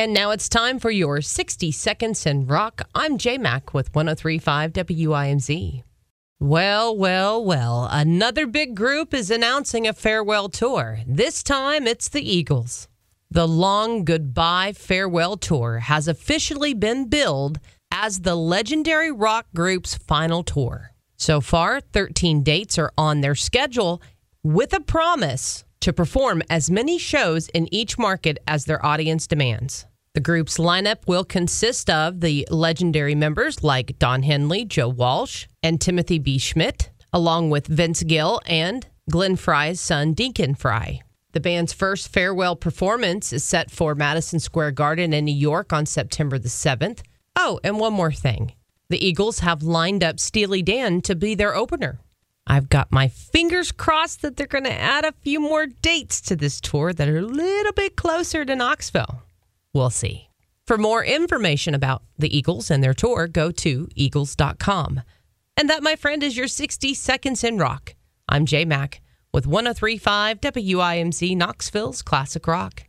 And now it's time for your 60 Seconds in Rock. I'm J Mac with 1035 WIMZ. Well, well, well, another big group is announcing a farewell tour. This time it's the Eagles. The Long Goodbye Farewell Tour has officially been billed as the legendary rock group's final tour. So far, 13 dates are on their schedule with a promise to perform as many shows in each market as their audience demands. The group's lineup will consist of the legendary members like Don Henley, Joe Walsh, and Timothy B. Schmit, along with Vince Gill and Glenn Frey's son, Deacon Frey. The band's first farewell performance is set for Madison Square Garden in New York on September the 7th. Oh, and one more thing. The Eagles have lined up Steely Dan to be their opener. I've got my fingers crossed that they're going to add a few more dates to this tour that are a little bit closer to Knoxville. We'll see. For more information about the Eagles and their tour, go to eagles.com. And that, my friend, is your 60 Seconds in Rock. I'm J Mac with 1035 WIMZ Knoxville's Classic Rock.